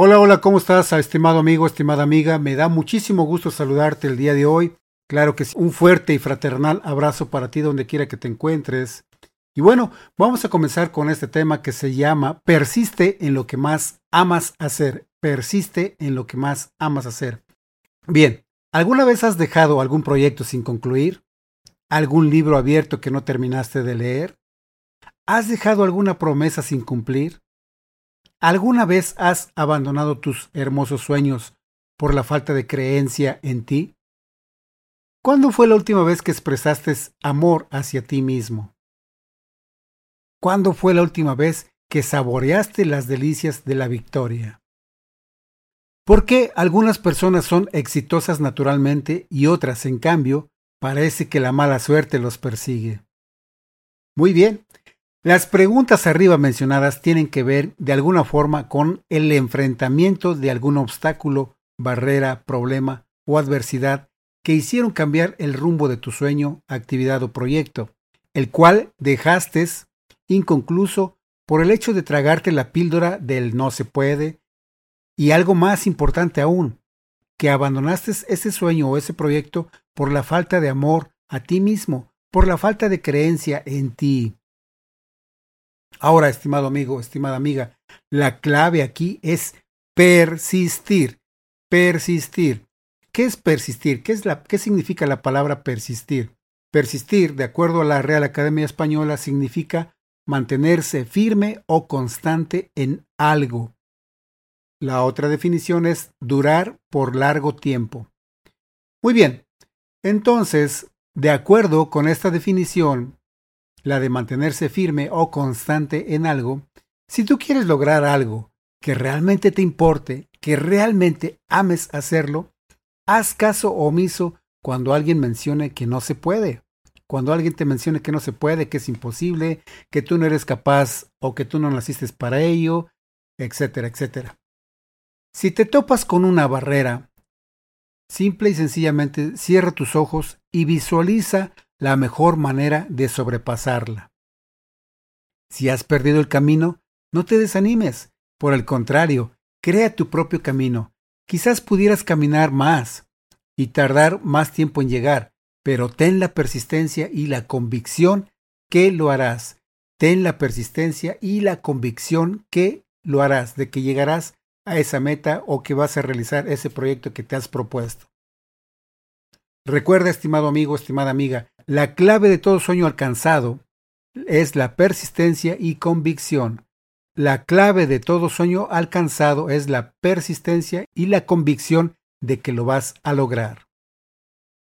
Hola, hola, ¿cómo estás, estimado amigo, estimada amiga? Me da muchísimo gusto saludarte el día de hoy. Claro que sí, un fuerte y fraternal abrazo para ti donde quiera que te encuentres. Y bueno, vamos a comenzar con este tema que se llama Persiste en lo que más amas hacer. Persiste en lo que más amas hacer. Bien, ¿alguna vez has dejado algún proyecto sin concluir? ¿Algún libro abierto que no terminaste de leer? ¿Has dejado alguna promesa sin cumplir? ¿Alguna vez has abandonado tus hermosos sueños por la falta de creencia en ti? ¿Cuándo fue la última vez que expresaste amor hacia ti mismo? ¿Cuándo fue la última vez que saboreaste las delicias de la victoria? ¿Por qué algunas personas son exitosas naturalmente y otras, en cambio, parece que la mala suerte los persigue? Muy bien, las preguntas arriba mencionadas tienen que ver de alguna forma con el enfrentamiento de algún obstáculo, barrera, problema o adversidad que hicieron cambiar el rumbo de tu sueño, actividad o proyecto, el cual dejaste inconcluso por el hecho de tragarte la píldora del no se puede y algo más importante aún, que abandonaste ese sueño o ese proyecto por la falta de amor a ti mismo, por la falta de creencia en ti. Ahora, estimado amigo, estimada amiga, la clave aquí es persistir. Persistir. ¿Qué es persistir? ¿Qué, es la, ¿Qué significa la palabra persistir? Persistir, de acuerdo a la Real Academia Española, significa mantenerse firme o constante en algo. La otra definición es durar por largo tiempo. Muy bien, entonces, de acuerdo con esta definición, la de mantenerse firme o constante en algo, si tú quieres lograr algo que realmente te importe, que realmente ames hacerlo, haz caso omiso cuando alguien mencione que no se puede. Cuando alguien te mencione que no se puede, que es imposible, que tú no eres capaz o que tú no naciste para ello, etcétera, etcétera. Si te topas con una barrera, simple y sencillamente cierra tus ojos y visualiza la mejor manera de sobrepasarla. Si has perdido el camino, no te desanimes. Por el contrario, crea tu propio camino. Quizás pudieras caminar más y tardar más tiempo en llegar, pero ten la persistencia y la convicción que lo harás. Ten la persistencia y la convicción que lo harás, de que llegarás a esa meta o que vas a realizar ese proyecto que te has propuesto. Recuerda, estimado amigo, estimada amiga, la clave de todo sueño alcanzado es la persistencia y convicción. La clave de todo sueño alcanzado es la persistencia y la convicción de que lo vas a lograr.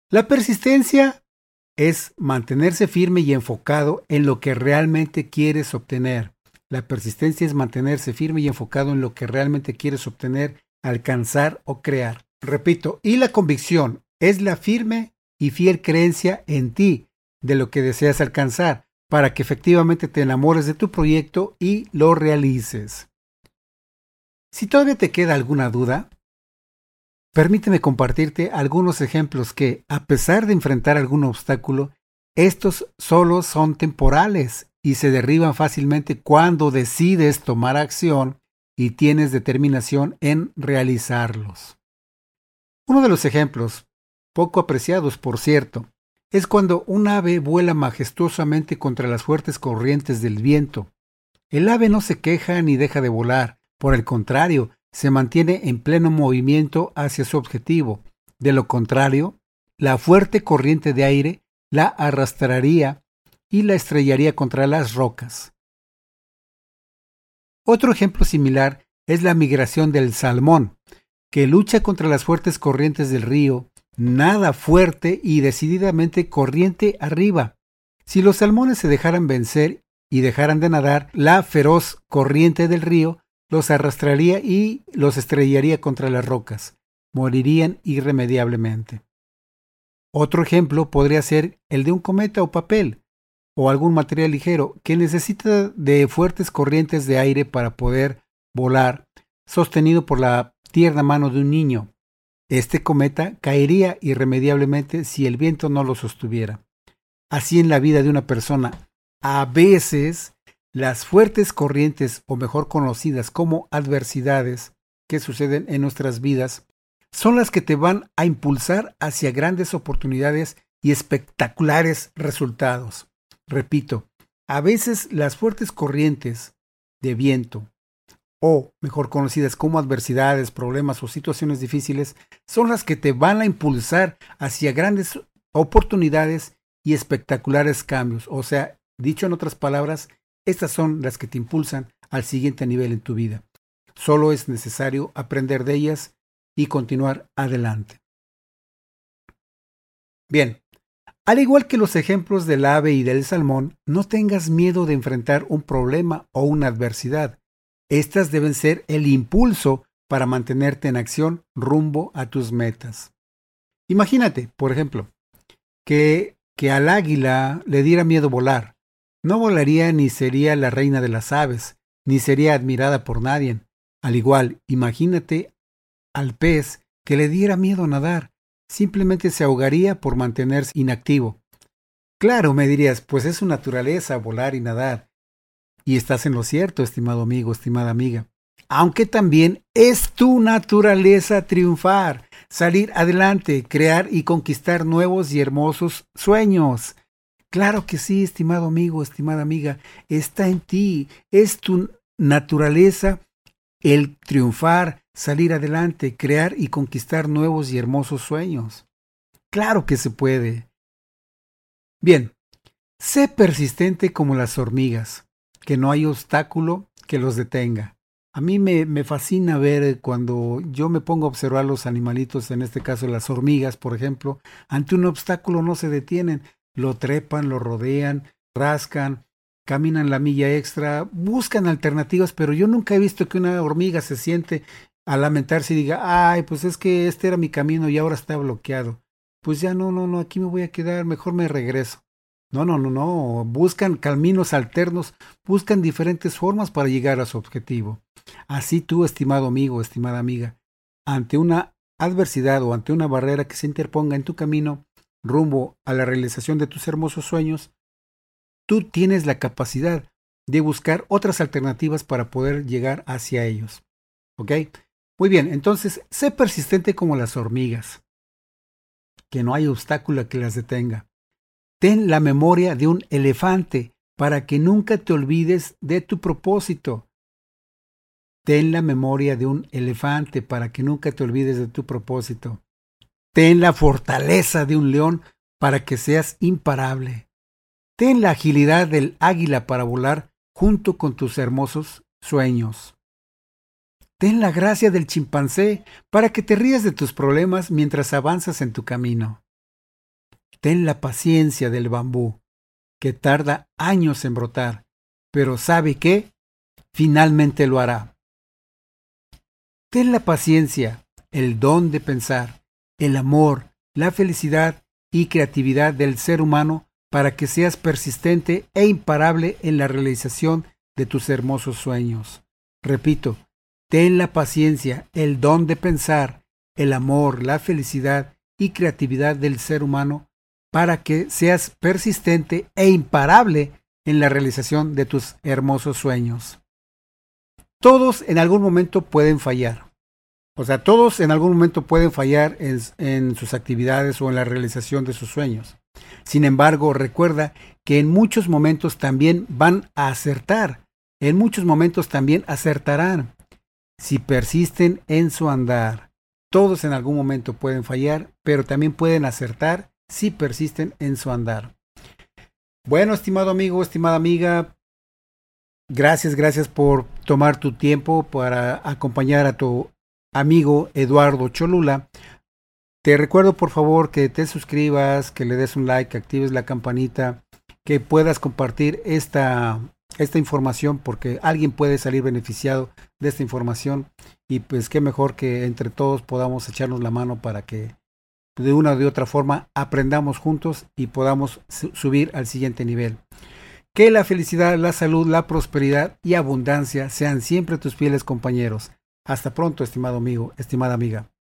La persistencia es mantenerse firme y enfocado en lo que realmente quieres obtener. La persistencia es mantenerse firme y enfocado en lo que realmente quieres obtener, alcanzar o crear. Repito, y la convicción es la firme y fiel creencia en ti de lo que deseas alcanzar para que efectivamente te enamores de tu proyecto y lo realices. Si todavía te queda alguna duda, permíteme compartirte algunos ejemplos que, a pesar de enfrentar algún obstáculo, estos solo son temporales y se derriban fácilmente cuando decides tomar acción y tienes determinación en realizarlos. Uno de los ejemplos poco apreciados por cierto, es cuando un ave vuela majestuosamente contra las fuertes corrientes del viento. El ave no se queja ni deja de volar, por el contrario, se mantiene en pleno movimiento hacia su objetivo. De lo contrario, la fuerte corriente de aire la arrastraría y la estrellaría contra las rocas. Otro ejemplo similar es la migración del salmón, que lucha contra las fuertes corrientes del río nada fuerte y decididamente corriente arriba. Si los salmones se dejaran vencer y dejaran de nadar, la feroz corriente del río los arrastraría y los estrellaría contra las rocas. Morirían irremediablemente. Otro ejemplo podría ser el de un cometa o papel, o algún material ligero que necesita de fuertes corrientes de aire para poder volar, sostenido por la tierna mano de un niño. Este cometa caería irremediablemente si el viento no lo sostuviera. Así en la vida de una persona, a veces las fuertes corrientes, o mejor conocidas como adversidades, que suceden en nuestras vidas son las que te van a impulsar hacia grandes oportunidades y espectaculares resultados. Repito, a veces las fuertes corrientes de viento, o mejor conocidas como adversidades, problemas o situaciones difíciles, son las que te van a impulsar hacia grandes oportunidades y espectaculares cambios. O sea, dicho en otras palabras, estas son las que te impulsan al siguiente nivel en tu vida. Solo es necesario aprender de ellas y continuar adelante. Bien, al igual que los ejemplos del ave y del salmón, no tengas miedo de enfrentar un problema o una adversidad. Estas deben ser el impulso para mantenerte en acción rumbo a tus metas. Imagínate, por ejemplo, que, que al águila le diera miedo volar. No volaría ni sería la reina de las aves, ni sería admirada por nadie. Al igual, imagínate al pez que le diera miedo nadar, simplemente se ahogaría por mantenerse inactivo. Claro, me dirías, pues es su naturaleza volar y nadar. Y estás en lo cierto, estimado amigo, estimada amiga. Aunque también es tu naturaleza triunfar, salir adelante, crear y conquistar nuevos y hermosos sueños. Claro que sí, estimado amigo, estimada amiga, está en ti, es tu naturaleza el triunfar, salir adelante, crear y conquistar nuevos y hermosos sueños. Claro que se puede. Bien, sé persistente como las hormigas, que no hay obstáculo que los detenga. A mí me, me, fascina ver cuando yo me pongo a observar los animalitos, en este caso las hormigas, por ejemplo, ante un obstáculo no se detienen, lo trepan, lo rodean, rascan, caminan la milla extra, buscan alternativas, pero yo nunca he visto que una hormiga se siente a lamentarse y diga, ay, pues es que este era mi camino y ahora está bloqueado. Pues ya no, no, no, aquí me voy a quedar, mejor me regreso. No, no, no, no, buscan caminos alternos, buscan diferentes formas para llegar a su objetivo. Así tú, estimado amigo, estimada amiga, ante una adversidad o ante una barrera que se interponga en tu camino rumbo a la realización de tus hermosos sueños, tú tienes la capacidad de buscar otras alternativas para poder llegar hacia ellos. ¿Ok? Muy bien, entonces, sé persistente como las hormigas, que no hay obstáculo que las detenga. Ten la memoria de un elefante para que nunca te olvides de tu propósito. Ten la memoria de un elefante para que nunca te olvides de tu propósito. Ten la fortaleza de un león para que seas imparable. Ten la agilidad del águila para volar junto con tus hermosos sueños. Ten la gracia del chimpancé para que te rías de tus problemas mientras avanzas en tu camino. Ten la paciencia del bambú, que tarda años en brotar, pero sabe que finalmente lo hará. Ten la paciencia, el don de pensar, el amor, la felicidad y creatividad del ser humano para que seas persistente e imparable en la realización de tus hermosos sueños. Repito, ten la paciencia, el don de pensar, el amor, la felicidad y creatividad del ser humano para que seas persistente e imparable en la realización de tus hermosos sueños. Todos en algún momento pueden fallar. O sea, todos en algún momento pueden fallar en, en sus actividades o en la realización de sus sueños. Sin embargo, recuerda que en muchos momentos también van a acertar, en muchos momentos también acertarán. Si persisten en su andar, todos en algún momento pueden fallar, pero también pueden acertar si persisten en su andar. Bueno, estimado amigo, estimada amiga, gracias, gracias por tomar tu tiempo para acompañar a tu amigo Eduardo Cholula te recuerdo por favor que te suscribas, que le des un like, que actives la campanita, que puedas compartir esta, esta información porque alguien puede salir beneficiado de esta información y pues qué mejor que entre todos podamos echarnos la mano para que de una o de otra forma aprendamos juntos y podamos subir al siguiente nivel. Que la felicidad, la salud, la prosperidad y abundancia sean siempre tus fieles compañeros. Hasta pronto, estimado amigo, estimada amiga.